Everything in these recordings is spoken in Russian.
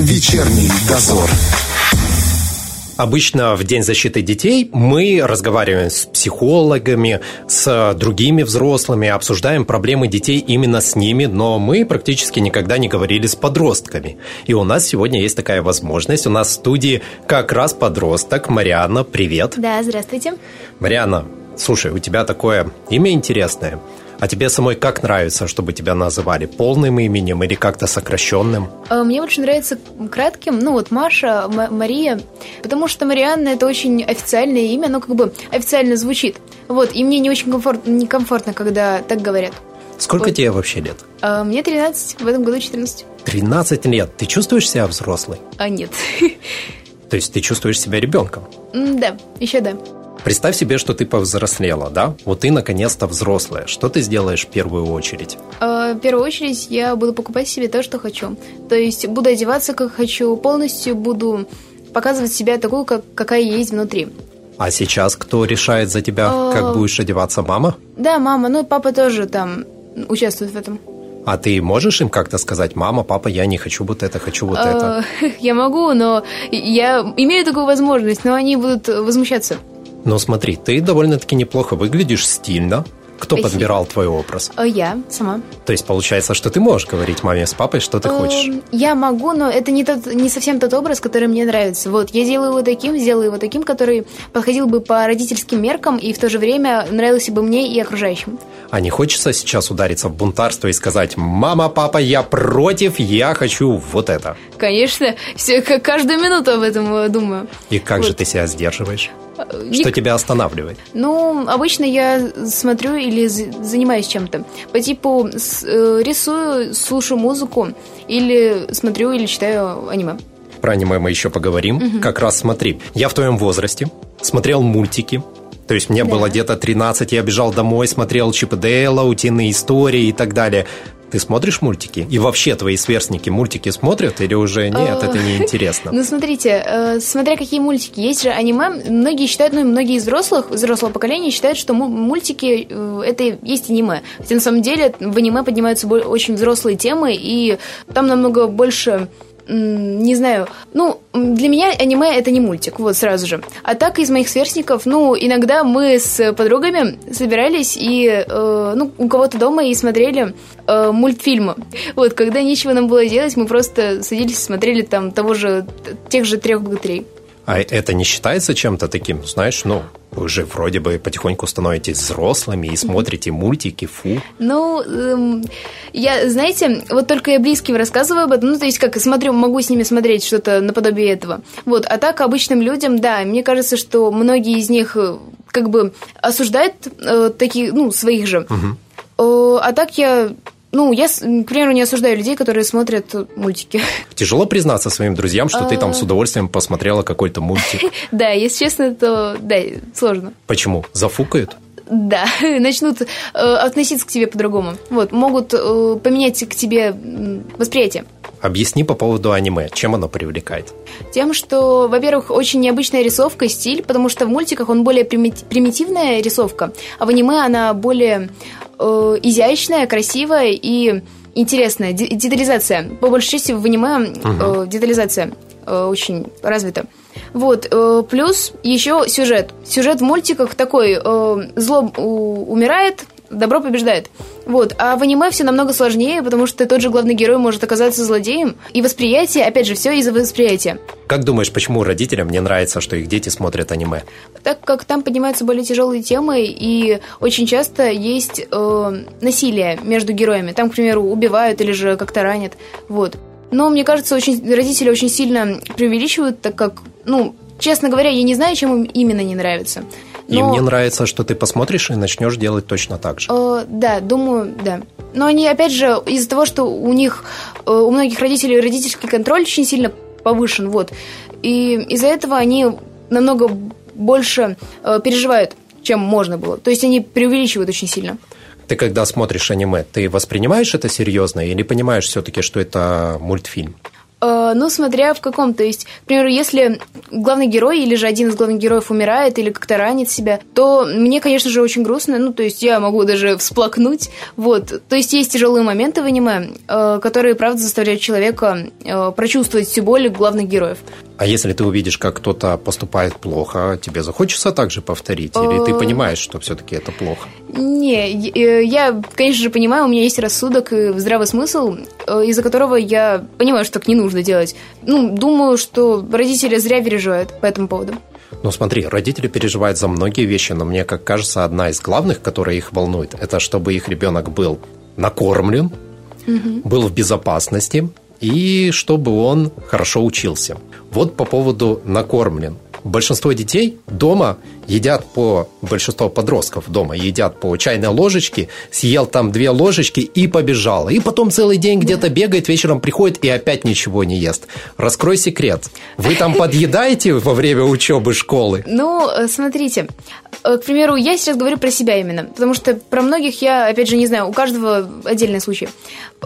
Вечерний дозор. Обычно в День защиты детей мы разговариваем с психологами, с другими взрослыми, обсуждаем проблемы детей именно с ними, но мы практически никогда не говорили с подростками. И у нас сегодня есть такая возможность. У нас в студии как раз подросток. Марианна, привет. Да, здравствуйте. Марианна, слушай, у тебя такое имя интересное – а тебе самой как нравится, чтобы тебя называли? Полным именем или как-то сокращенным? А, мне очень нравится кратким, ну вот Маша, М- Мария, потому что Марианна это очень официальное имя, оно как бы официально звучит. Вот, и мне не очень комфорт, некомфортно, когда так говорят. Сколько вот. тебе вообще лет? А, мне 13, в этом году 14. 13 лет. Ты чувствуешь себя взрослой? А, нет. То есть ты чувствуешь себя ребенком? Да, еще да. Представь себе, что ты повзрослела, да? Вот ты наконец-то взрослая. Что ты сделаешь в первую очередь? Э, в первую очередь я буду покупать себе то, что хочу. То есть буду одеваться, как хочу, полностью буду показывать себя такую, как, какая есть внутри. А сейчас кто решает за тебя, как э, будешь одеваться? Мама? Да, мама. Ну, папа тоже там участвует в этом. А ты можешь им как-то сказать, мама, папа, я не хочу вот это, хочу вот это? Э, я могу, но я имею такую возможность, но они будут возмущаться. Но смотри, ты довольно-таки неплохо выглядишь, стильно. Кто Спасибо. подбирал твой образ? Э, я сама. То есть получается, что ты можешь говорить маме с папой, что ты э, хочешь? Я могу, но это не, тот, не совсем тот образ, который мне нравится. Вот, я делаю его таким, сделаю его таким, который подходил бы по родительским меркам и в то же время нравился бы мне и окружающим. А не хочется сейчас удариться в бунтарство и сказать «Мама, папа, я против, я хочу вот это»? Конечно, все, каждую минуту об этом э, думаю. И как вот. же ты себя сдерживаешь? Что тебя останавливает? Ну, обычно я смотрю или занимаюсь чем-то. По типу э, рисую, слушаю музыку или смотрю или читаю аниме. Про аниме мы еще поговорим. Угу. Как раз смотри, я в твоем возрасте смотрел мультики, то есть мне да. было где-то 13, я бежал домой, смотрел Чип и Дейла, утиные истории и так далее. Ты смотришь мультики? И вообще твои сверстники мультики смотрят или уже нет, это не интересно? Ну, смотрите, э, смотря какие мультики. Есть же аниме, многие считают, ну, многие из взрослых, взрослого поколения считают, что мультики э, – это есть аниме. Хотя на самом деле в аниме поднимаются очень взрослые темы, и там намного больше не знаю, ну, для меня аниме это не мультик, вот сразу же. А так из моих сверстников, ну, иногда мы с подругами собирались и, э, ну, у кого-то дома и смотрели э, мультфильмы. Вот, когда нечего нам было делать, мы просто садились и смотрели там того же, тех же трех богатырей. А это не считается чем-то таким, знаешь, ну, вы же вроде бы потихоньку становитесь взрослыми и смотрите мультики, фу. Ну, эм, я, знаете, вот только я близким рассказываю об этом, ну, то есть как смотрю, могу с ними смотреть что-то наподобие этого. Вот, а так обычным людям, да, мне кажется, что многие из них э, как бы осуждают э, такие, ну, своих же. Угу. Э, а так я ну, я, к примеру, не осуждаю людей, которые смотрят мультики. Тяжело признаться своим друзьям, что ты там с а. удовольствием посмотрела какой-то мультик. Да, если честно, то да, сложно. Почему? Зафукают? Да, начнут э, относиться к тебе по-другому. Вот, могут э, поменять к тебе восприятие. Объясни по поводу аниме, чем оно привлекает? Тем, что, во-первых, очень необычная рисовка, стиль, потому что в мультиках он более примитивная рисовка, а в аниме она более э, изящная, красивая и интересная. Детализация. По большей части в аниме э, детализация очень развита. Вот, э, плюс еще сюжет. Сюжет в мультиках такой, э, зло умирает, добро побеждает. Вот. А в аниме все намного сложнее, потому что тот же главный герой может оказаться злодеем. И восприятие, опять же, все из-за восприятия. Как думаешь, почему родителям не нравится, что их дети смотрят аниме? Так как там поднимаются более тяжелые темы, и очень часто есть э, насилие между героями. Там, к примеру, убивают или же как-то ранят. Вот. Но мне кажется, очень, родители очень сильно преувеличивают, так как, ну, честно говоря, я не знаю, чем им именно не нравится. Но... И мне нравится, что ты посмотришь и начнешь делать точно так же. Э, да, думаю, да. Но они, опять же, из-за того, что у них, э, у многих родителей родительский контроль очень сильно повышен, вот. И из-за этого они намного больше э, переживают, чем можно было. То есть они преувеличивают очень сильно. Ты когда смотришь аниме, ты воспринимаешь это серьезно или понимаешь все-таки, что это мультфильм? Э, ну, смотря в каком. То есть, к примеру, если главный герой или же один из главных героев умирает или как-то ранит себя, то мне, конечно же, очень грустно. Ну, то есть, я могу даже всплакнуть. Вот. То есть, есть тяжелые моменты в аниме, э, которые, правда, заставляют человека э, прочувствовать всю боль главных героев. А если ты увидишь, как кто-то поступает плохо, тебе захочется также повторить? Или ты понимаешь, что все-таки это плохо? Не, я, конечно же, понимаю, у меня есть рассудок и здравый смысл, из-за которого я понимаю, что так не нужно нужно делать. Ну, думаю, что родители зря переживают по этому поводу. Ну, смотри, родители переживают за многие вещи, но мне, как кажется, одна из главных, которая их волнует, это чтобы их ребенок был накормлен, угу. был в безопасности и чтобы он хорошо учился. Вот по поводу накормлен большинство детей дома едят по, большинство подростков дома едят по чайной ложечке, съел там две ложечки и побежал. И потом целый день где-то бегает, вечером приходит и опять ничего не ест. Раскрой секрет. Вы там подъедаете во время учебы школы? Ну, э, смотрите, э, к примеру, я сейчас говорю про себя именно, потому что про многих я, опять же, не знаю, у каждого отдельный случай.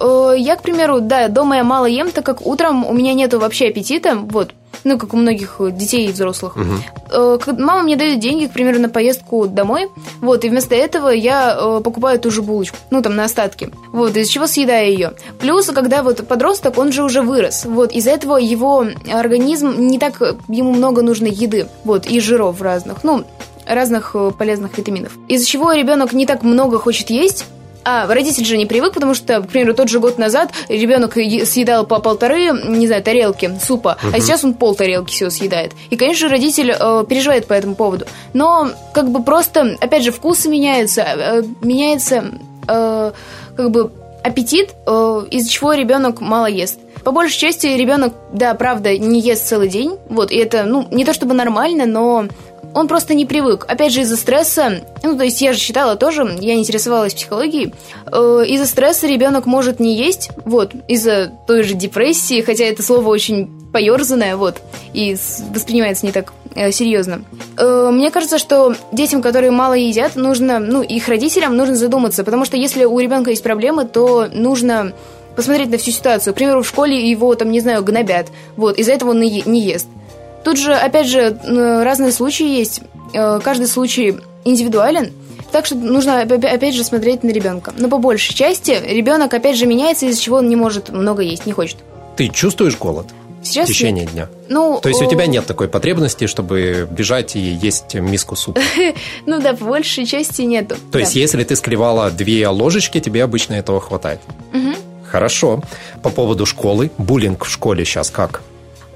Э, я, к примеру, да, дома я мало ем, так как утром у меня нету вообще аппетита, вот, ну, как у многих детей и взрослых. Угу. Мама мне дает деньги, к примеру, на поездку домой, вот, и вместо этого я э, покупаю ту же булочку, ну, там, на остатки, вот, из чего съедаю ее. Плюс, когда вот подросток, он же уже вырос, вот, из-за этого его организм, не так ему много нужно еды, вот, и жиров разных, ну, разных полезных витаминов. Из-за чего ребенок не так много хочет есть, а, родитель же не привык, потому что, к примеру, тот же год назад ребенок съедал по полторы, не знаю, тарелки супа, угу. а сейчас он пол тарелки всего съедает. И, конечно, родитель э, переживает по этому поводу. Но, как бы просто, опять же, вкусы меняются, э, меняется, э, как бы, аппетит, э, из-за чего ребенок мало ест. По большей части ребенок, да, правда, не ест целый день. Вот, и это, ну, не то чтобы нормально, но он просто не привык. Опять же, из-за стресса, ну, то есть я же считала тоже, я интересовалась психологией, э, из-за стресса ребенок может не есть, вот, из-за той же депрессии, хотя это слово очень поерзанное, вот, и воспринимается не так э, серьезно. Э, мне кажется, что детям, которые мало едят, нужно, ну, их родителям нужно задуматься, потому что если у ребенка есть проблемы, то нужно посмотреть на всю ситуацию. К примеру, в школе его, там, не знаю, гнобят, вот, из-за этого он не ест. Тут же, опять же, разные случаи есть. Э, каждый случай индивидуален. Так что нужно, опять же, смотреть на ребенка. Но по большей части ребенок, опять же, меняется, из-за чего он не может много есть, не хочет. Ты чувствуешь голод? Сейчас в течение нет. дня. Ну, То есть у тебя нет такой потребности, чтобы бежать и есть миску супа? Ну да, по большей части нету. То есть если ты склевала две ложечки, тебе обычно этого хватает? Хорошо. По поводу школы. Буллинг в школе сейчас как?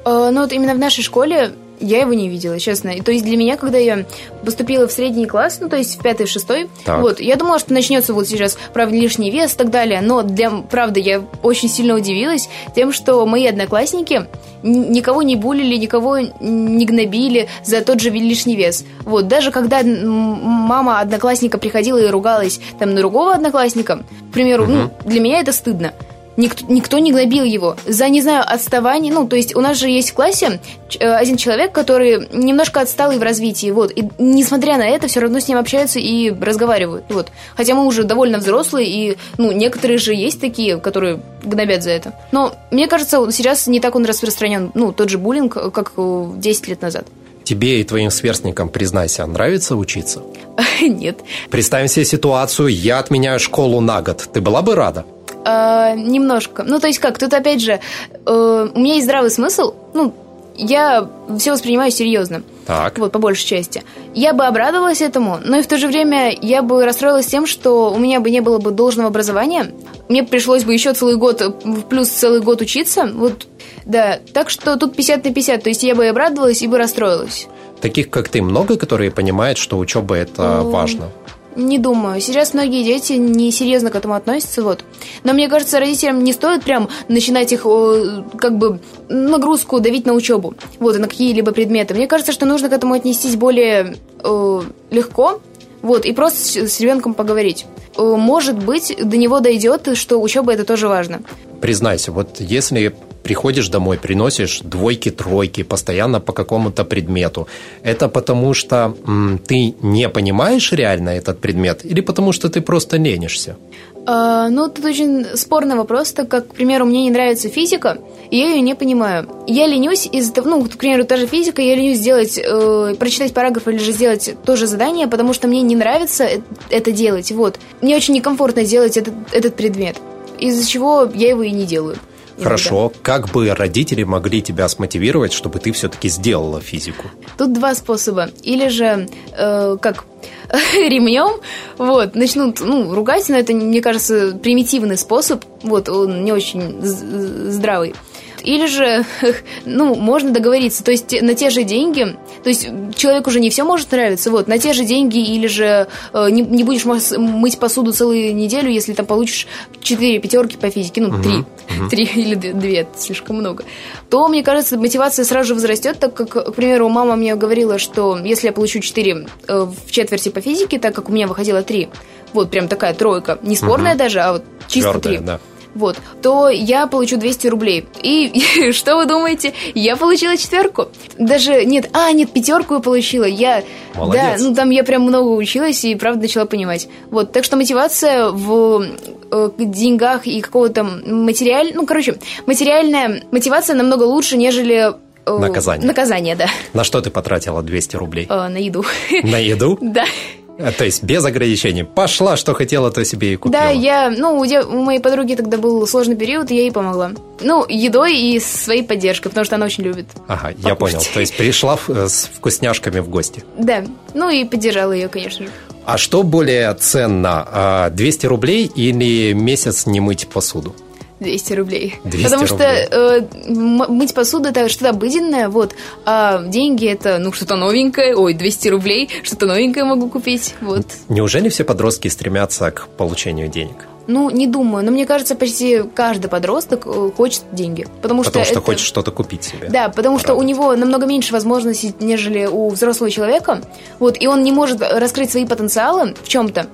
Ну вот именно в нашей школе я его не видела, честно. То есть для меня, когда я поступила в средний класс, ну то есть в пятый, шестой, так. вот, я думала, что начнется вот сейчас, правда, лишний вес и так далее, но для, правда, я очень сильно удивилась тем, что мои одноклассники никого не булили, никого не гнобили за тот же лишний вес. Вот, даже когда мама одноклассника приходила и ругалась там на другого одноклассника, к примеру, угу. ну, для меня это стыдно никто, никто не гнобил его за, не знаю, отставание. Ну, то есть у нас же есть в классе э, один человек, который немножко отсталый в развитии, вот. И несмотря на это, все равно с ним общаются и разговаривают, вот. Хотя мы уже довольно взрослые, и, ну, некоторые же есть такие, которые гнобят за это. Но мне кажется, сейчас не так он распространен, ну, тот же буллинг, как 10 лет назад. Тебе и твоим сверстникам, признайся, нравится учиться? Нет. Представим себе ситуацию, я отменяю школу на год. Ты была бы рада? Э, немножко. Ну, то есть как, тут опять же, э, у меня есть здравый смысл, ну, я все воспринимаю серьезно. Так. Вот, по большей части. Я бы обрадовалась этому, но и в то же время я бы расстроилась тем, что у меня бы не было бы должного образования. Мне пришлось бы еще целый год, плюс целый год учиться. Вот, да. Так что тут 50 на 50. То есть я бы и обрадовалась, и бы расстроилась. Таких, как ты, много, которые понимают, что учеба это важно? Не думаю. Сейчас многие дети не серьезно к этому относятся, вот. Но мне кажется, родителям не стоит прям начинать их как бы нагрузку давить на учебу, вот, и на какие-либо предметы. Мне кажется, что нужно к этому отнестись более э, легко, вот, и просто с, с ребенком поговорить. Может быть, до него дойдет, что учеба это тоже важно. Признайся, вот если приходишь домой, приносишь двойки, тройки, постоянно по какому-то предмету. Это потому что м, ты не понимаешь реально этот предмет или потому что ты просто ленишься? А, ну, тут очень спорный вопрос, так как, к примеру, мне не нравится физика, и я ее не понимаю. Я ленюсь из-за того, ну, к примеру, та же физика, я ленюсь сделать, э, прочитать параграф или же сделать то же задание, потому что мне не нравится это делать, вот. Мне очень некомфортно делать этот, этот предмет, из-за чего я его и не делаю. Хорошо. Как бы родители могли тебя смотивировать, чтобы ты все-таки сделала физику? Тут два способа. Или же, э, как ремнем, вот, начнут, ну, ругать, но это, мне кажется, примитивный способ, вот, он не очень здравый. Или же, ну, можно договориться, то есть на те же деньги, то есть человеку уже не все может нравиться, вот, на те же деньги, или же э, не, не будешь мыть посуду целую неделю, если там получишь 4 пятерки по физике, ну, 3, угу. 3 или 2, это слишком много, то, мне кажется, мотивация сразу же возрастет, так как, к примеру, мама мне говорила, что если я получу 4 э, в четверти по физике, так как у меня выходило 3, вот прям такая тройка, не спорная угу. даже, а вот чисто Твердая, 3. Да вот, то я получу 200 рублей. И что вы думаете? Я получила четверку. Даже, нет, а, нет, пятерку я получила. Я, Молодец. да, ну там я прям много училась и правда начала понимать. Вот, так что мотивация в э, деньгах и какого-то материаль... Ну, короче, материальная мотивация намного лучше, нежели э, Наказание. Наказание, да. На что ты потратила 200 рублей? Э, на еду. На еду? Да. А, то есть без ограничений. Пошла, что хотела, то себе и купила. Да, я, ну, у, у моей подруги тогда был сложный период, и я ей помогла. Ну, едой и своей поддержкой, потому что она очень любит. Ага, покушать. я понял. То есть пришла э, с вкусняшками в гости. Да, ну и поддержала ее, конечно же. А что более ценно, 200 а, рублей или месяц не мыть посуду? 200 рублей. 200 Потому рублей. что э, мыть посуду это что-то обыденное, вот, а деньги это, ну, что-то новенькое, ой, 200 рублей, что-то новенькое могу купить, вот. Неужели все подростки стремятся к получению денег? Ну, не думаю, но мне кажется, почти каждый подросток э, хочет деньги. Потому, потому что, что это... хочет что-то купить себе. Да, потому Правда. что у него намного меньше возможностей, нежели у взрослого человека. Вот, и он не может раскрыть свои потенциалы в чем-то,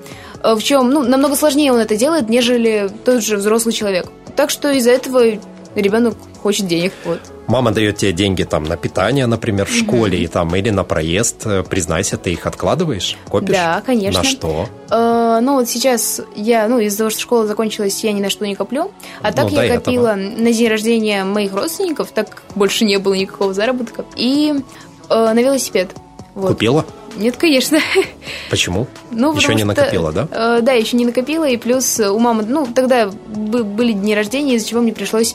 в чем, ну, намного сложнее он это делает, нежели тот же взрослый человек. Так что из-за этого ребенок хочет денег. Вот. Мама дает тебе деньги там на питание, например, в угу. школе и там или на проезд. Э, признайся, ты их откладываешь, копишь? Да, конечно. На что? Э, ну вот сейчас я, ну из-за того, что школа закончилась, я ни на что не коплю. А так ну, я копила этого. на день рождения моих родственников, так больше не было никакого заработка. И э, на велосипед. Вот. Купила? Нет, конечно. Почему? Ну, еще не что, накопила, да? Э, да, еще не накопила, и плюс у мамы, ну, тогда были дни рождения, из-за чего мне пришлось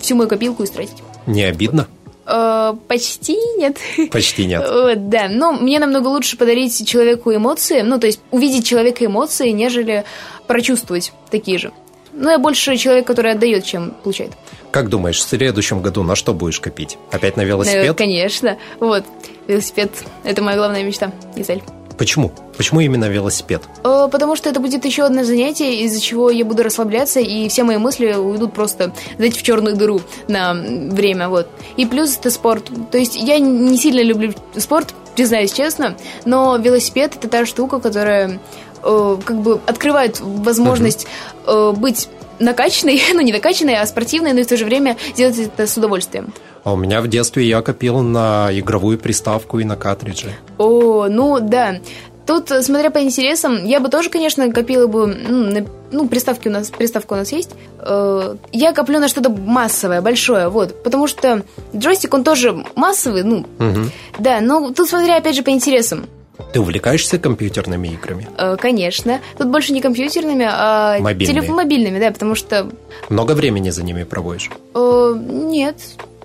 всю мою копилку истратить. Не обидно? Э, почти нет. Почти нет. Вот, да, но мне намного лучше подарить человеку эмоции, ну, то есть увидеть человека эмоции, нежели прочувствовать такие же. Ну, я больше человек, который отдает, чем получает. Как думаешь, в следующем году на что будешь копить? Опять на велосипед? Ну, конечно. Вот, велосипед – это моя главная мечта и цель. Почему? Почему именно велосипед? Э, потому что это будет еще одно занятие, из-за чего я буду расслабляться, и все мои мысли уйдут просто, знаете, в черную дыру на время, вот. И плюс это спорт. То есть я не сильно люблю спорт, признаюсь честно, но велосипед это та штука, которая э, как бы открывает возможность э, быть накачанной, ну не накачанной, а спортивной, но и в то же время делать это с удовольствием. А у меня в детстве я копил на игровую приставку и на картриджи. О, ну да. Тут, смотря по интересам, я бы тоже, конечно, копила бы, ну, на, ну приставки у нас, приставка у нас есть. Э, я коплю на что-то массовое, большое, вот, потому что джойстик, он тоже массовый, ну, угу. да, но тут смотря, опять же, по интересам. Ты увлекаешься компьютерными играми? Э, конечно. Тут больше не компьютерными, а мобильными. Телефон мобильными, да, потому что... Много времени за ними проводишь? Э, нет,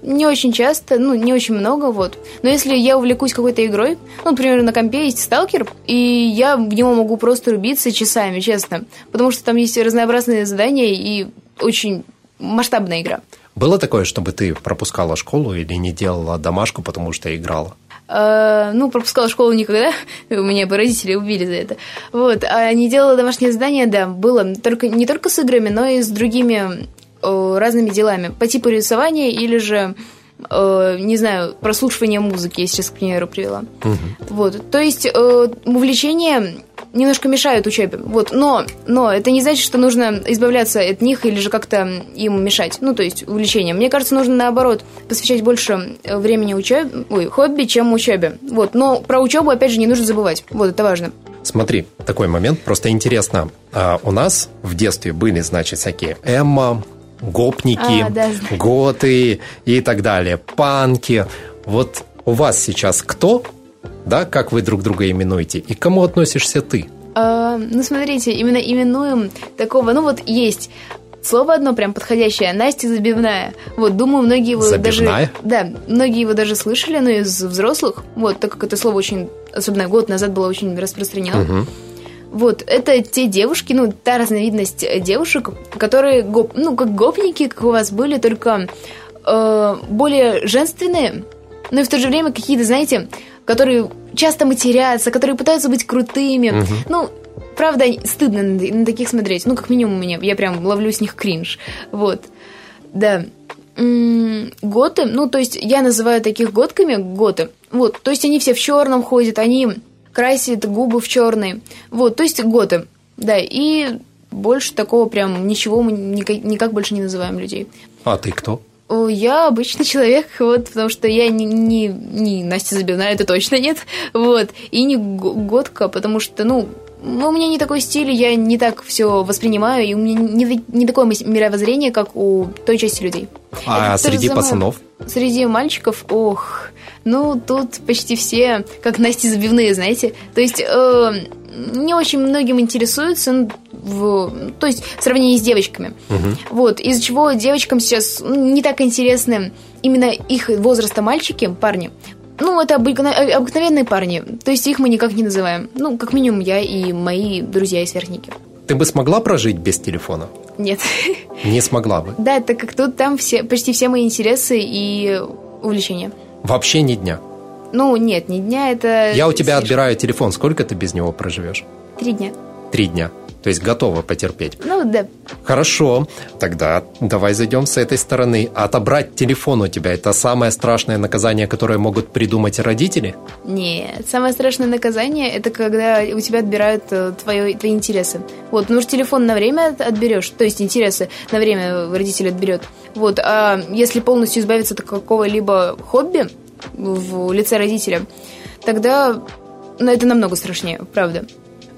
не очень часто, ну, не очень много, вот. Но если я увлекусь какой-то игрой, ну, например, на компе есть сталкер, и я в него могу просто рубиться часами, честно. Потому что там есть разнообразные задания и очень масштабная игра. Было такое, чтобы ты пропускала школу или не делала домашку, потому что играла? Uh, ну, пропускала школу никогда, у меня бы родители убили за это. Вот, а не делала домашнее задание, да, было. Только, не только с играми, но и с другими uh, разными делами. По типу рисования или же э, не знаю, прослушивание музыки, я сейчас, к примеру, привела. Угу. Вот, то есть э, увлечения немножко мешают учебе. Вот, но, но это не значит, что нужно избавляться от них или же как-то им мешать. Ну, то есть увлечением. Мне кажется, нужно наоборот посвящать больше э, времени учебе, ой, хобби, чем учебе. Вот, но про учебу опять же не нужно забывать. Вот это важно. Смотри, такой момент, просто интересно. А, у нас в детстве были, значит, всякие Эмма, гопники, а, да, готы и так далее, панки. Вот у вас сейчас кто, да, как вы друг друга именуете, и к кому относишься ты? А, ну, смотрите, именно именуем такого, ну вот есть Слово одно прям подходящее. Настя Забивная. Вот, думаю, многие его Забивная? даже... Да, многие его даже слышали, но из взрослых. Вот, так как это слово очень, особенно год назад, было очень распространено. Угу. Вот, это те девушки, ну, та разновидность девушек, которые, гоп, ну, как гопники, как у вас были, только э, более женственные, но и в то же время какие-то, знаете, которые часто матерятся, которые пытаются быть крутыми. Угу. Ну, правда, стыдно на, на таких смотреть. Ну, как минимум, мне, я прям ловлю с них кринж. Вот. Да. готы, ну, то есть я называю таких готками готы. Вот, то есть они все в черном ходят, они красят губы в черный. Вот, то есть готы. Да, и больше такого прям ничего мы никак, никак больше не называем людей. А ты кто? Я обычный человек, вот, потому что я не, не, не Настя Забивная, это точно нет, вот, и не годка, потому что, ну, ну, у меня не такой стиль, я не так все воспринимаю, и у меня не, не такое мировоззрение, как у той части людей. А Это среди пацанов? Среди мальчиков, ох, ну, тут почти все, как Настя Забивные, знаете. То есть, э, не очень многим интересуются, в, то есть, в сравнении с девочками. Угу. Вот, из-за чего девочкам сейчас не так интересны именно их возраста мальчики, парни, ну, это обыкновенные парни. То есть их мы никак не называем. Ну, как минимум я и мои друзья и сверстники. Ты бы смогла прожить без телефона? Нет. Не смогла бы? Да, так как тут там все, почти все мои интересы и увлечения. Вообще ни дня? Ну, нет, ни дня это... Я у тебя слишком. отбираю телефон. Сколько ты без него проживешь? Три дня. Три дня. То есть готова потерпеть. Ну, да. Хорошо. Тогда давай зайдем с этой стороны. Отобрать телефон у тебя – это самое страшное наказание, которое могут придумать родители? Нет. Самое страшное наказание – это когда у тебя отбирают э, твои, твои интересы. Вот, ну же телефон на время отберешь, то есть интересы на время родитель отберет. Вот, а если полностью избавиться от какого-либо хобби в лице родителя, тогда ну, это намного страшнее, правда.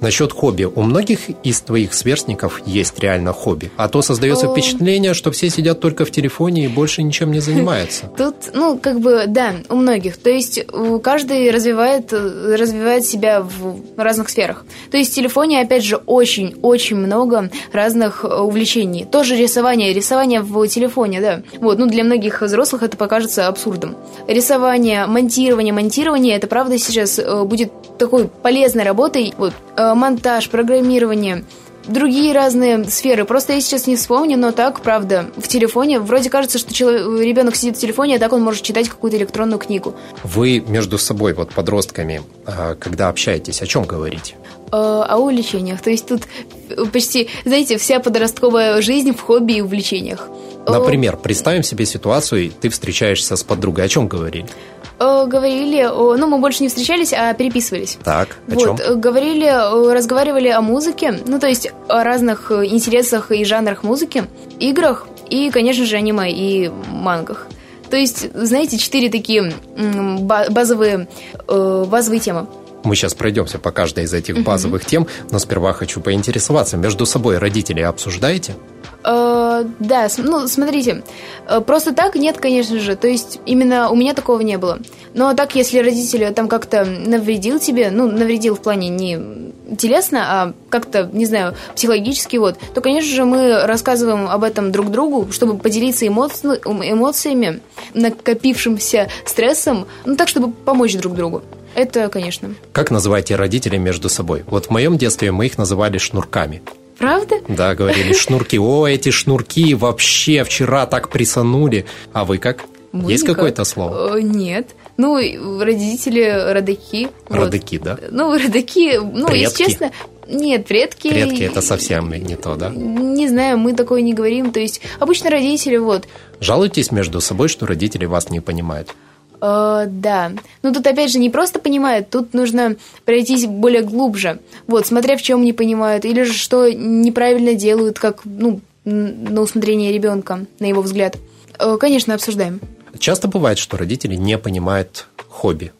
Насчет хобби. У многих из твоих сверстников есть реально хобби. А то создается О... впечатление, что все сидят только в телефоне и больше ничем не занимаются. Тут, ну, как бы, да, у многих. То есть каждый развивает, развивает себя в разных сферах. То есть в телефоне, опять же, очень-очень много разных увлечений. Тоже рисование. Рисование в телефоне, да. Вот, ну, для многих взрослых это покажется абсурдом. Рисование, монтирование. Монтирование, это правда сейчас э, будет такой полезной работой. Вот, э, монтаж, программирование, другие разные сферы. Просто я сейчас не вспомню, но так, правда, в телефоне. Вроде кажется, что человек, ребенок сидит в телефоне, а так он может читать какую-то электронную книгу. Вы между собой, вот подростками, а, когда общаетесь, о чем говорите? О, о увлечениях. То есть тут почти, знаете, вся подростковая жизнь в хобби и увлечениях. Например, представим себе ситуацию, ты встречаешься с подругой. О чем говорили? Э, говорили, ну, мы больше не встречались, а переписывались. Так, о вот, чем? Э, говорили, э, разговаривали о музыке, ну, то есть о разных интересах и жанрах музыки, играх и, конечно же, аниме и мангах. То есть, знаете, четыре такие базовые, базовые темы. Мы сейчас пройдемся по каждой из этих базовых тем, но сперва хочу поинтересоваться, между собой родители обсуждаете? Э, да, ну, смотрите, э, просто так нет, конечно же, то есть именно у меня такого не было. Но так, если родители там как-то навредил тебе, ну, навредил в плане не телесно, а как-то, не знаю, психологически, вот, то, конечно же, мы рассказываем об этом друг другу, чтобы поделиться эмоци эмоциями, накопившимся стрессом, ну, так, чтобы помочь друг другу. Это, конечно. Как называете родителей между собой? Вот в моем детстве мы их называли шнурками. Правда? Да, говорили шнурки. О, эти шнурки вообще вчера так присанули. А вы как? Мы Есть какое-то слово? Э, нет. Ну, родители родаки. Родаки, вот. да? Ну, родаки, ну, предки. если честно, нет, предки. Предки это совсем не то, да? Не знаю, мы такое не говорим. То есть обычно родители вот. Жалуйтесь между собой, что родители вас не понимают. Э, да. Ну, тут, опять же, не просто понимают, тут нужно пройтись более глубже. Вот, смотря в чем не понимают, или же что неправильно делают, как, ну, на усмотрение ребенка, на его взгляд. Э, конечно, обсуждаем. Часто бывает, что родители не понимают хобби.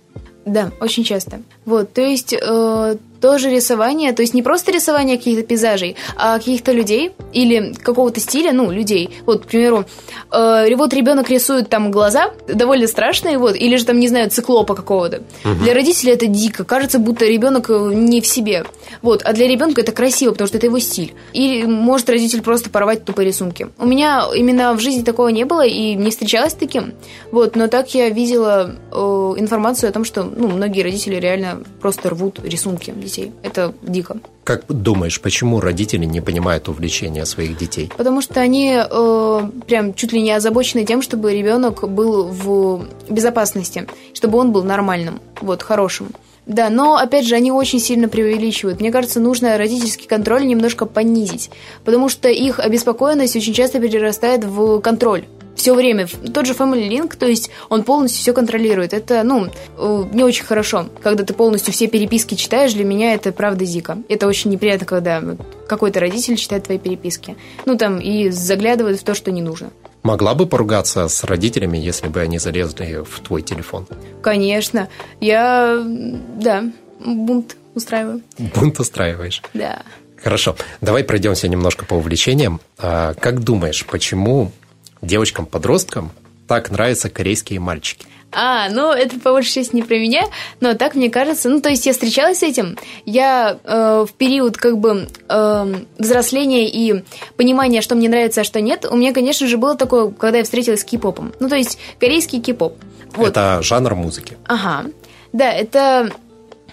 Да, очень часто. Вот, то есть, э, тоже рисование, то есть не просто рисование каких-то пейзажей, а каких-то людей или какого-то стиля, ну, людей. Вот, к примеру, э, вот ребенок рисует там глаза, довольно страшные, вот, или же там, не знаю, циклопа какого-то. Угу. Для родителей это дико, кажется, будто ребенок э, не в себе. Вот, а для ребенка это красиво, потому что это его стиль. Или может родитель просто порвать тупо рисунки. У меня именно в жизни такого не было и не встречалась с таким. Вот, но так я видела э, информацию о том, что ну, многие родители реально просто рвут рисунки детей. Это дико. Как думаешь, почему родители не понимают увлечения своих детей? Потому что они э, прям чуть ли не озабочены тем, чтобы ребенок был в безопасности, чтобы он был нормальным, вот, хорошим. Да, но опять же, они очень сильно преувеличивают. Мне кажется, нужно родительский контроль немножко понизить, потому что их обеспокоенность очень часто перерастает в контроль все время. Тот же Family Link, то есть он полностью все контролирует. Это, ну, э, не очень хорошо. Когда ты полностью все переписки читаешь, для меня это правда дико. Это очень неприятно, когда какой-то родитель читает твои переписки. Ну, там, и заглядывает в то, что не нужно. Могла бы поругаться с родителями, если бы они залезли в твой телефон? Конечно. Я, да, бунт устраиваю. Бунт устраиваешь? Да. Хорошо. Давай пройдемся немножко по увлечениям. А как думаешь, почему девочкам-подросткам так нравятся корейские мальчики? А, ну это по большей части не про меня, но так мне кажется. Ну, то есть я встречалась с этим. Я э, в период как бы э, взросления и понимания, что мне нравится, а что нет, у меня, конечно же, было такое, когда я встретилась с кей-попом. Ну, то есть корейский кей-поп. Вот. Это жанр музыки. Ага. Да, это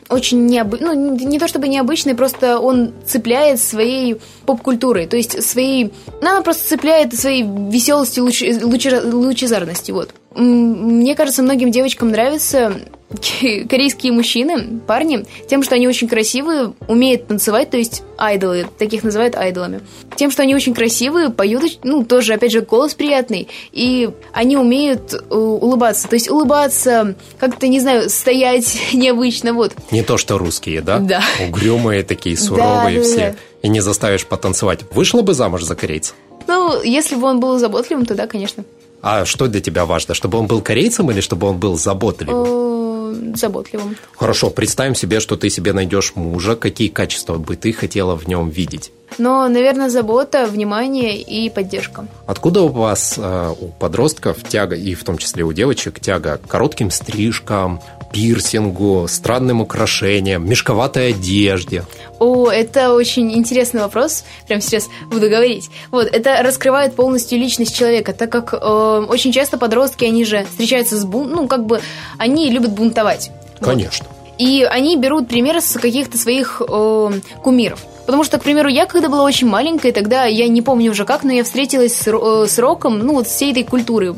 очень необычный, ну, не то чтобы необычный, просто он цепляет своей поп-культурой, то есть своей... Ну, она просто цепляет своей веселостью, луч, луч, лучезарностью, вот. Мне кажется, многим девочкам нравится корейские мужчины, парни, тем, что они очень красивые, умеют танцевать, то есть айдолы, таких называют айдолами. Тем, что они очень красивые, поют, ну, тоже, опять же, голос приятный, и они умеют э, улыбаться, то есть улыбаться, как-то, не знаю, стоять необычно, вот. Не то, что русские, да? Да. Угрюмые такие, суровые да, все, да, да. и не заставишь потанцевать. Вышла бы замуж за корейца? Ну, если бы он был заботливым, то да, конечно. А что для тебя важно, чтобы он был корейцем или чтобы он был заботливым? заботливым. Хорошо, представим себе, что ты себе найдешь мужа. Какие качества бы ты хотела в нем видеть? Но, наверное, забота, внимание и поддержка. Откуда у вас, э, у подростков, тяга, и в том числе у девочек, тяга к коротким стрижкам, пирсингу, странным украшениям, мешковатой одежде? О, это очень интересный вопрос. Прям сейчас буду говорить. Вот, это раскрывает полностью личность человека, так как э, очень часто подростки, они же встречаются с бунт, ну, как бы, они любят бунтовать. Конечно. Вот. И они берут примеры с каких-то своих э, кумиров. Потому что, к примеру, я когда была очень маленькой, тогда я не помню уже как, но я встретилась с, э, с роком, ну вот всей этой культуры,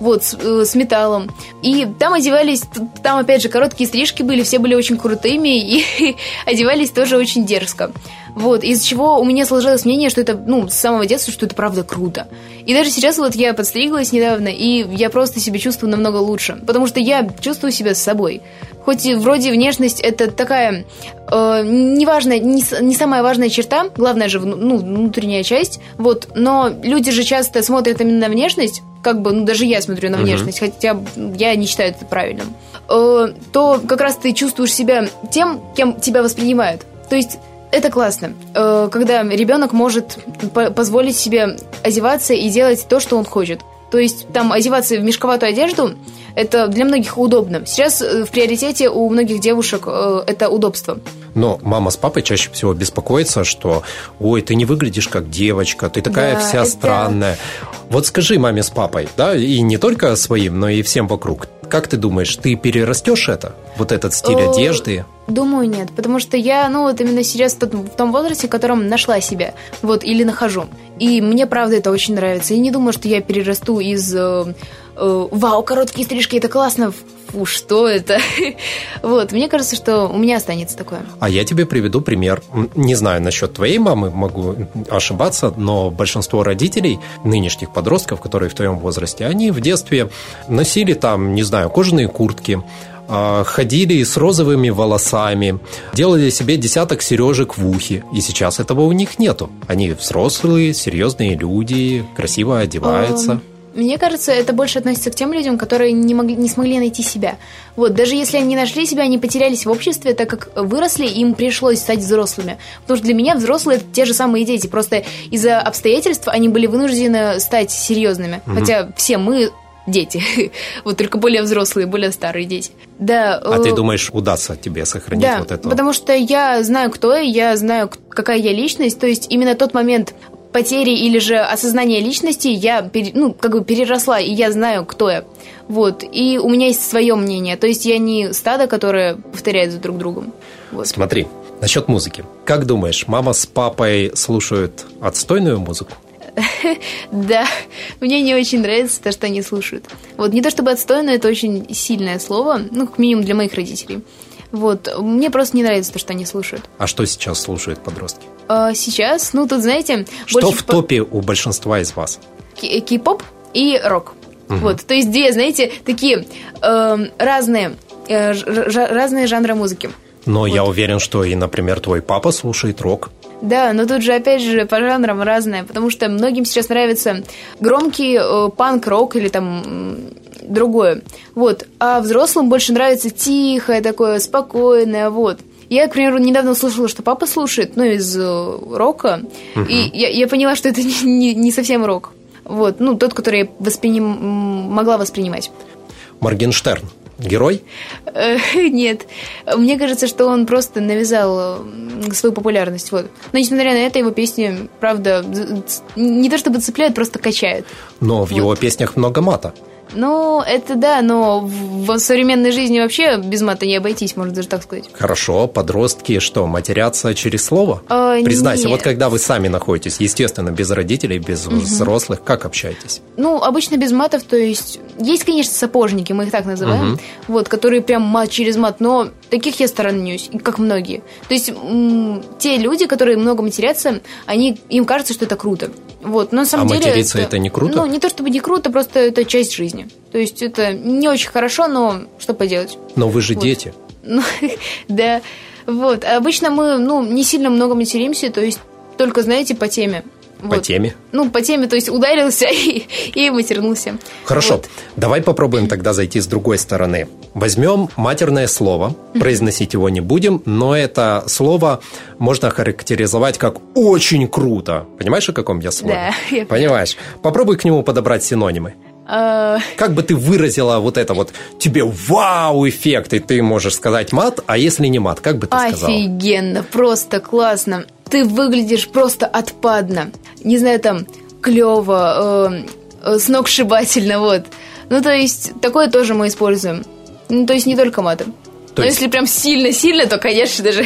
вот, с, э, с металлом. И там одевались, там опять же короткие стрижки были, все были очень крутыми и одевались тоже очень дерзко. Вот, из чего у меня сложилось мнение, что это, ну, с самого детства, что это правда круто. И даже сейчас вот я подстриглась недавно, и я просто себя чувствую намного лучше, потому что я чувствую себя с собой. Хоть вроде внешность это такая э, неважная, не, не самая важная черта, главное же ну, внутренняя часть, вот, но люди же часто смотрят именно на внешность, как бы, ну даже я смотрю на внешность, uh-huh. хотя я не считаю это правильным, э, то как раз ты чувствуешь себя тем, кем тебя воспринимают. То есть это классно, э, когда ребенок может позволить себе одеваться и делать то, что он хочет. То есть там одеваться в мешковатую одежду это для многих удобно. Сейчас э, в приоритете у многих девушек э, это удобство. Но мама с папой чаще всего беспокоятся, что ой, ты не выглядишь как девочка, ты такая да, вся это... странная. Вот скажи маме с папой, да, и не только своим, но и всем вокруг. Как ты думаешь, ты перерастешь это? Вот этот стиль одежды? Думаю, нет. Потому что я, ну, вот именно сейчас в том возрасте, в котором нашла себя. Вот, или нахожу. И мне, правда, это очень нравится. Я не думаю, что я перерасту из э, э, «Вау, короткие стрижки, это классно!» Фу, что это? вот, мне кажется, что у меня останется такое. А я тебе приведу пример. Не знаю насчет твоей мамы, могу ошибаться, но большинство родителей, нынешних подростков, которые в твоем возрасте, они в детстве носили там, не знаю, кожаные куртки, ходили с розовыми волосами, делали себе десяток сережек в ухе. И сейчас этого у них нету. Они взрослые, серьезные люди, красиво одеваются. Мне кажется, это больше относится к тем людям, которые не, могли, не смогли найти себя. Вот, даже если они нашли себя, они потерялись в обществе, так как выросли, им пришлось стать взрослыми. Потому что для меня взрослые это те же самые дети. Просто из-за обстоятельств они были вынуждены стать серьезными. Угу. Хотя все мы дети. вот только более взрослые, более старые дети. Да. А ты э, думаешь, удастся тебе сохранить да, вот это? потому что я знаю, кто я, я знаю, какая я личность. То есть именно тот момент потери или же осознания личности я, ну, как бы переросла, и я знаю, кто я. Вот. И у меня есть свое мнение. То есть я не стадо, которое повторяет за друг другом. Вот. Смотри, насчет музыки. Как думаешь, мама с папой слушают отстойную музыку? Да, мне не очень нравится то, что они слушают. Вот, не то чтобы отстойно, это очень сильное слово, ну, как минимум для моих родителей. Вот, мне просто не нравится то, что они слушают. А что сейчас слушают подростки? А, сейчас, ну, тут, знаете... Что в топе у большинства из вас? Кей-поп и рок. Угу. Вот, то есть две, знаете, такие э, разные, э, разные жанры музыки. Но вот. я уверен, что и, например, твой папа слушает рок. Да, но тут же, опять же, по жанрам разное, потому что многим сейчас нравится громкий э, панк-рок или там другое. Вот. А взрослым больше нравится тихое такое, спокойное, вот. Я, к примеру, недавно услышала, что папа слушает, ну, из э, рока, угу. и я, я поняла, что это не, не, не совсем рок. Вот, ну, тот, который я восприним... могла воспринимать. Моргенштерн. Герой? Э, нет. Мне кажется, что он просто навязал свою популярность. Вот. Но несмотря на это, его песни, правда, не то чтобы цепляют, просто качают. Но в вот. его песнях много мата. Ну, это да, но в современной жизни вообще без мата не обойтись, можно даже так сказать. Хорошо, подростки что, матерятся через слово? А, Признайся, нет. вот когда вы сами находитесь, естественно, без родителей, без угу. взрослых, как общаетесь? Ну, обычно без матов, то есть... Есть, конечно, сапожники, мы их так называем, угу. вот, которые прям мат через мат, но таких я сторонюсь, как многие. То есть м- те люди, которые много матерятся, они, им кажется, что это круто. Вот, но на самом а деле... материться это, это не круто? Ну, не то чтобы не круто, просто это часть жизни. То есть это не очень хорошо, но что поделать. Но вы же вот. дети. Ну, да. Вот. Обычно мы, ну, не сильно много материмся, то есть только, знаете, по теме. По вот. теме? Ну, по теме, то есть ударился и, и матернулся. Хорошо, вот. давай попробуем тогда зайти с другой стороны. Возьмем матерное слово, произносить его не будем, но это слово можно характеризовать как очень круто. Понимаешь, о каком я слове? Да. Понимаешь. Попробуй к нему подобрать синонимы. А, как бы ты выразила вот это вот тебе вау-эффект, и ты можешь сказать мат, а если не мат, как бы ты сказала? Офигенно, просто классно. Ты выглядишь просто отпадно. Не знаю, там, клево, э, э, сногсшибательно, вот. Ну, то есть, такое тоже мы используем. Ну, то есть, не только матом. То Но есть... если прям сильно-сильно, то, конечно, даже...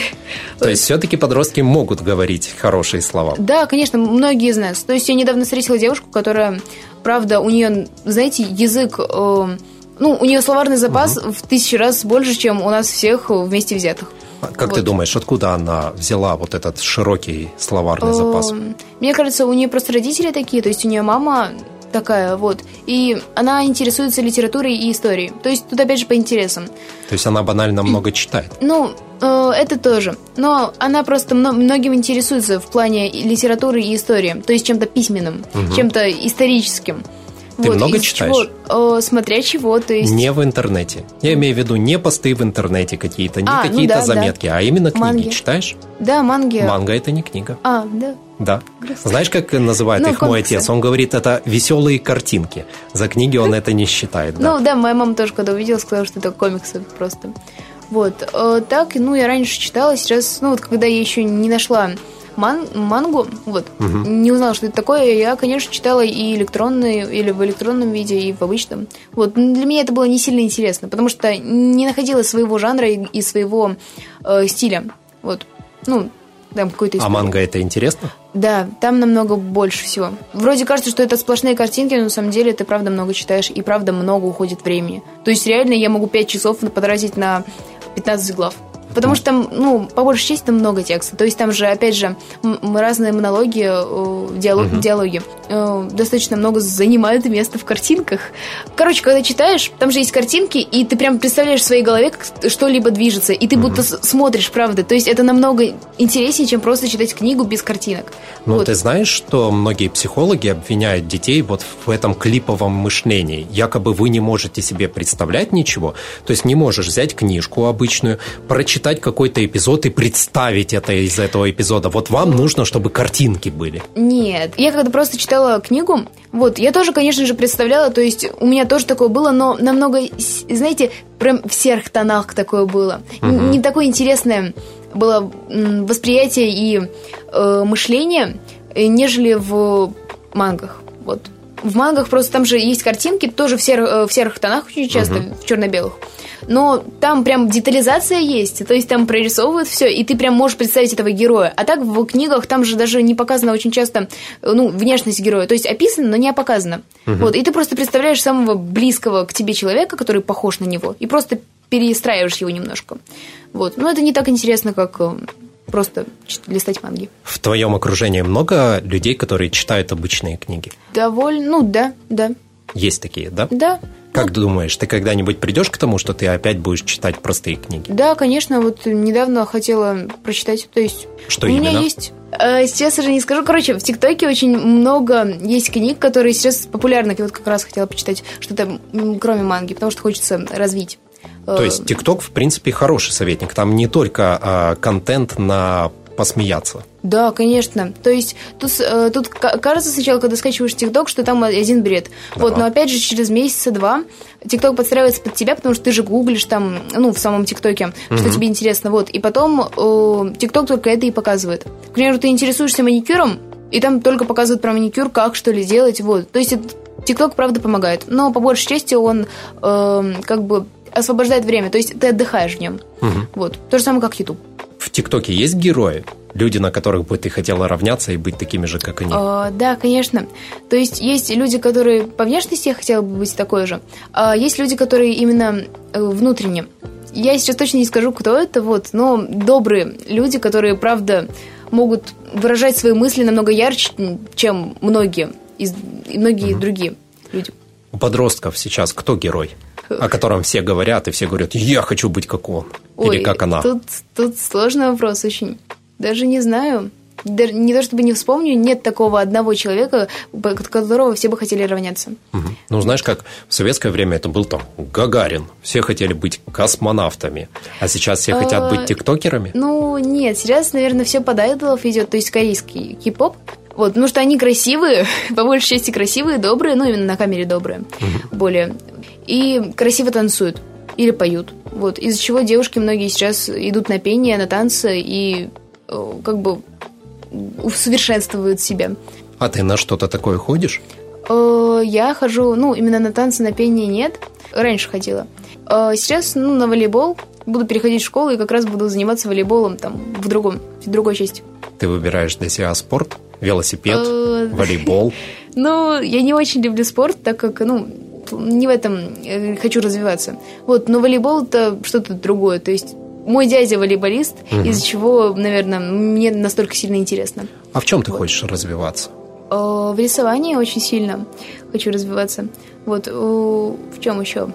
То есть все-таки подростки могут говорить хорошие слова? Да, конечно, многие из нас. То есть я недавно встретила девушку, которая, правда, у нее, знаете, язык... Э, ну, у нее словарный запас угу. в тысячу раз больше, чем у нас всех вместе взятых. Как вот. ты думаешь, откуда она взяла вот этот широкий словарный запас? Эм, мне кажется, у нее просто родители такие, то есть у нее мама такая, вот. И она интересуется литературой и историей. То есть тут опять же по интересам. То есть она банально много читает? Ну, э, это тоже. Но она просто многим интересуется в плане литературы и истории. То есть чем-то письменным, угу. чем-то историческим. Ты вот, много читаешь? Чего, э, смотря чего, то есть... Не в интернете. Я имею в виду не посты в интернете какие-то, не а, ну какие-то ну да, заметки, да. а именно книги манги. читаешь? Да, манги. Манга это не книга. А, да. Да. Грустно. Знаешь, как называет ну, их комиксы. мой отец? Он говорит, это веселые картинки. За книги он это не считает. Да. Ну да, моя мама тоже, когда увидела, сказала, что это комиксы просто. Вот. Э, так, ну, я раньше читала, сейчас, ну, вот когда я еще не нашла ман мангу, вот, угу. не узнала, что это такое, я, конечно, читала и электронные, или в электронном виде, и в обычном. Вот, для меня это было не сильно интересно, потому что не находила своего жанра и, и своего э, стиля. Вот, ну, там какой-то А манга это интересно? Да, там намного больше всего. Вроде кажется, что это сплошные картинки, но на самом деле ты правда много читаешь и правда много уходит времени. То есть реально я могу 5 часов потратить на 15 глав. Потому что там, ну, по большей части там много текста. То есть там же, опять же, разные монологи, э, диалог, угу. диалоги. Э, достаточно много занимают место в картинках. Короче, когда читаешь, там же есть картинки, и ты прям представляешь в своей голове, как что-либо движется, и ты угу. будто смотришь, правда. То есть это намного интереснее, чем просто читать книгу без картинок. Ну, вот. ты знаешь, что многие психологи обвиняют детей вот в этом клиповом мышлении. Якобы вы не можете себе представлять ничего, то есть не можешь взять книжку обычную, прочитать какой-то эпизод и представить это из этого эпизода. Вот вам нужно, чтобы картинки были. Нет, я когда просто читала книгу, вот, я тоже, конечно же, представляла, то есть у меня тоже такое было, но намного, знаете, прям в серых тонах такое было. Угу. Не такое интересное было восприятие и э, мышление, э, нежели в мангах. Вот. В мангах просто там же есть картинки, тоже в серых, э, в серых тонах очень часто, угу. в черно-белых. Но там прям детализация есть, то есть там прорисовывают все, и ты прям можешь представить этого героя. А так в книгах там же даже не показано очень часто, ну, внешность героя. То есть описано, но не показано. Угу. Вот, и ты просто представляешь самого близкого к тебе человека, который похож на него, и просто перестраиваешь его немножко. Вот. Но это не так интересно, как э, просто листать манги. В твоем окружении много людей, которые читают обычные книги? Довольно, ну да, да. Есть такие, да? Да. Как ну, думаешь, ты когда-нибудь придешь к тому, что ты опять будешь читать простые книги? Да, конечно. Вот недавно хотела прочитать. То есть что у именно? меня есть. Э, сейчас уже не скажу. Короче, в ТикТоке очень много есть книг, которые сейчас популярны. Я вот как раз хотела почитать что-то кроме манги, потому что хочется развить. То есть ТикТок, в принципе, хороший советник. Там не только а, контент на посмеяться. Да, конечно. То есть тут, э, тут кажется сначала, когда скачиваешь ТикТок, что там один бред. Да. Вот, но опять же через месяца-два ТикТок подстраивается под тебя, потому что ты же гуглишь там, ну, в самом ТикТоке, угу. что тебе интересно. Вот, и потом э, ТикТок только это и показывает. К примеру, ты интересуешься маникюром, и там только показывают про маникюр, как что ли делать. Вот. То есть ТикТок, правда, помогает. Но по большей части он э, как бы освобождает время, то есть ты отдыхаешь в нем. Угу. Вот. То же самое, как YouTube. В ТикТоке есть герои? Люди, на которых бы ты хотела равняться и быть такими же, как они? А, да, конечно. То есть есть люди, которые по внешности я хотела бы быть такой же, а есть люди, которые именно э, внутренне. Я сейчас точно не скажу, кто это, вот, но добрые люди, которые, правда, могут выражать свои мысли намного ярче, чем многие, из, многие угу. другие люди. У подростков сейчас кто герой? О котором все говорят, и все говорят, я хочу быть как он. Ой, Или как она. Тут, тут сложный вопрос очень. Даже не знаю. Даже не то чтобы не вспомню, нет такого одного человека, от которого все бы хотели равняться. Угу. Ну, знаешь, как в советское время это был там Гагарин. Все хотели быть космонавтами. А сейчас все хотят быть а, тиктокерами? Ну, нет. Сейчас, наверное, все под айдолов идет, то есть корейский кей-поп. Вот, потому что они красивые, по большей части красивые, добрые, ну, именно на камере добрые, угу. более и красиво танцуют или поют. Вот, из-за чего девушки многие сейчас идут на пение, на танцы и э, как бы усовершенствуют себя. А ты на что-то такое ходишь? Э, я хожу, ну, именно на танцы, на пение нет. Раньше ходила. Э, сейчас, ну, на волейбол. Буду переходить в школу и как раз буду заниматься волейболом там в другом, в другой части. Ты выбираешь для себя спорт? Велосипед? Волейбол? Ну, я не очень люблю спорт, так как, ну, не в этом э, хочу развиваться. Вот, но волейбол это что-то другое. То есть мой дядя волейболист, угу. из-за чего, наверное, мне настолько сильно интересно. А в чем ты вот. хочешь развиваться? В рисовании очень сильно хочу развиваться. Вот в чем еще?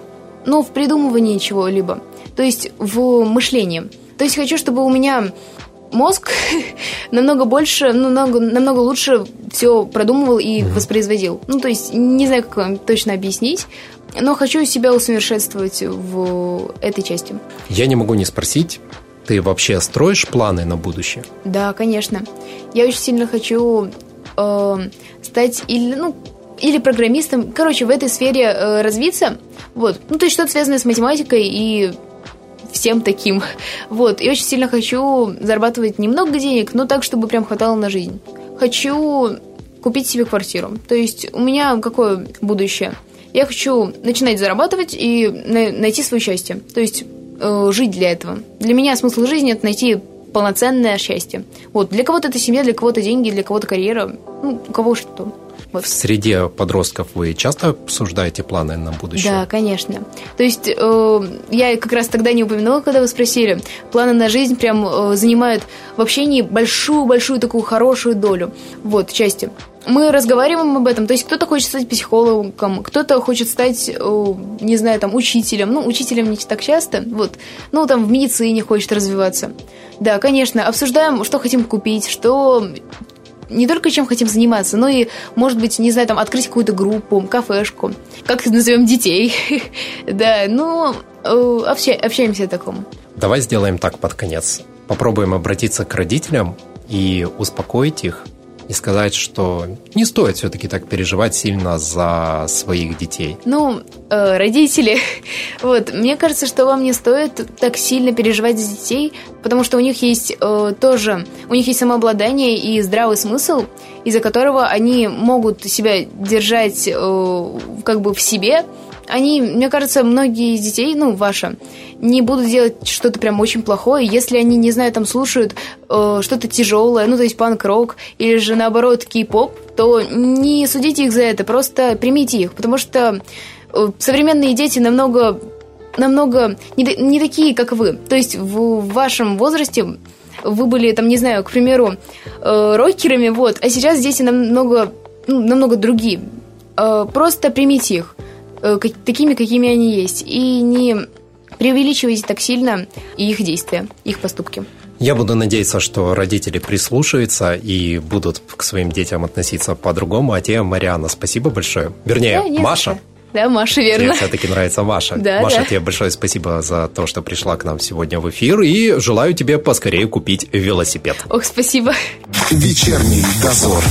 Ну, в придумывании чего-либо. То есть в мышлении. То есть хочу, чтобы у меня мозг намного больше, ну, намного, намного лучше все продумывал и mm воспроизводил. Ну, то есть, не знаю, как вам точно объяснить, но хочу себя усовершенствовать в этой части. Я не могу не спросить, ты вообще строишь планы на будущее? Да, конечно. Я очень сильно хочу э, стать или, ну, или программистом, короче, в этой сфере э, развиться. Вот. Ну, то есть что-то связанное с математикой и всем таким. Вот. И очень сильно хочу зарабатывать немного денег, но так, чтобы прям хватало на жизнь. Хочу купить себе квартиру. То есть у меня какое будущее? Я хочу начинать зарабатывать и найти свое счастье. То есть э, жить для этого. Для меня смысл жизни это найти полноценное счастье. Вот. Для кого-то это семья, для кого-то деньги, для кого-то карьера. Ну, у кого что. Вот. В среде подростков вы часто обсуждаете планы на будущее? Да, конечно. То есть э, я как раз тогда не упомянула, когда вы спросили. Планы на жизнь прям э, занимают в общении большую-большую такую хорошую долю. Вот, части мы разговариваем об этом. То есть кто-то хочет стать психологом, кто-то хочет стать, не знаю, там, учителем. Ну, учителем не так часто. Вот. Ну, там, в медицине хочет развиваться. Да, конечно, обсуждаем, что хотим купить, что не только чем хотим заниматься, но и, может быть, не знаю, там, открыть какую-то группу, кафешку. Как назовем детей. да, ну, общаемся о таком. Давай сделаем так под конец. Попробуем обратиться к родителям и успокоить их – и сказать, что не стоит все-таки так переживать сильно за своих детей? Ну, э, родители, вот, мне кажется, что вам не стоит так сильно переживать за детей, потому что у них есть э, тоже, у них есть самообладание и здравый смысл, из-за которого они могут себя держать э, как бы в себе, они, мне кажется, многие из детей, ну, ваши, не будут делать что-то прям очень плохое, если они, не знаю, там слушают э, что-то тяжелое, ну, то есть панк-рок, или же, наоборот, кей-поп, то не судите их за это, просто примите их, потому что э, современные дети намного намного не, не такие, как вы. То есть в, в вашем возрасте вы были, там, не знаю, к примеру, э, рокерами, вот, а сейчас дети намного, ну, намного другие. Э, просто примите их. Э, такими, какими они есть. И не преувеличивайте так сильно их действия, их поступки. Я буду надеяться, что родители прислушаются и будут к своим детям относиться по-другому. А тебе, Мариана, спасибо большое. Вернее, да, Маша. Да, Маша, верно. Тебе все-таки нравится Маша. Да, Маша, да. тебе большое спасибо за то, что пришла к нам сегодня в эфир. И желаю тебе поскорее купить велосипед. Ох, спасибо. Вечерний дозор.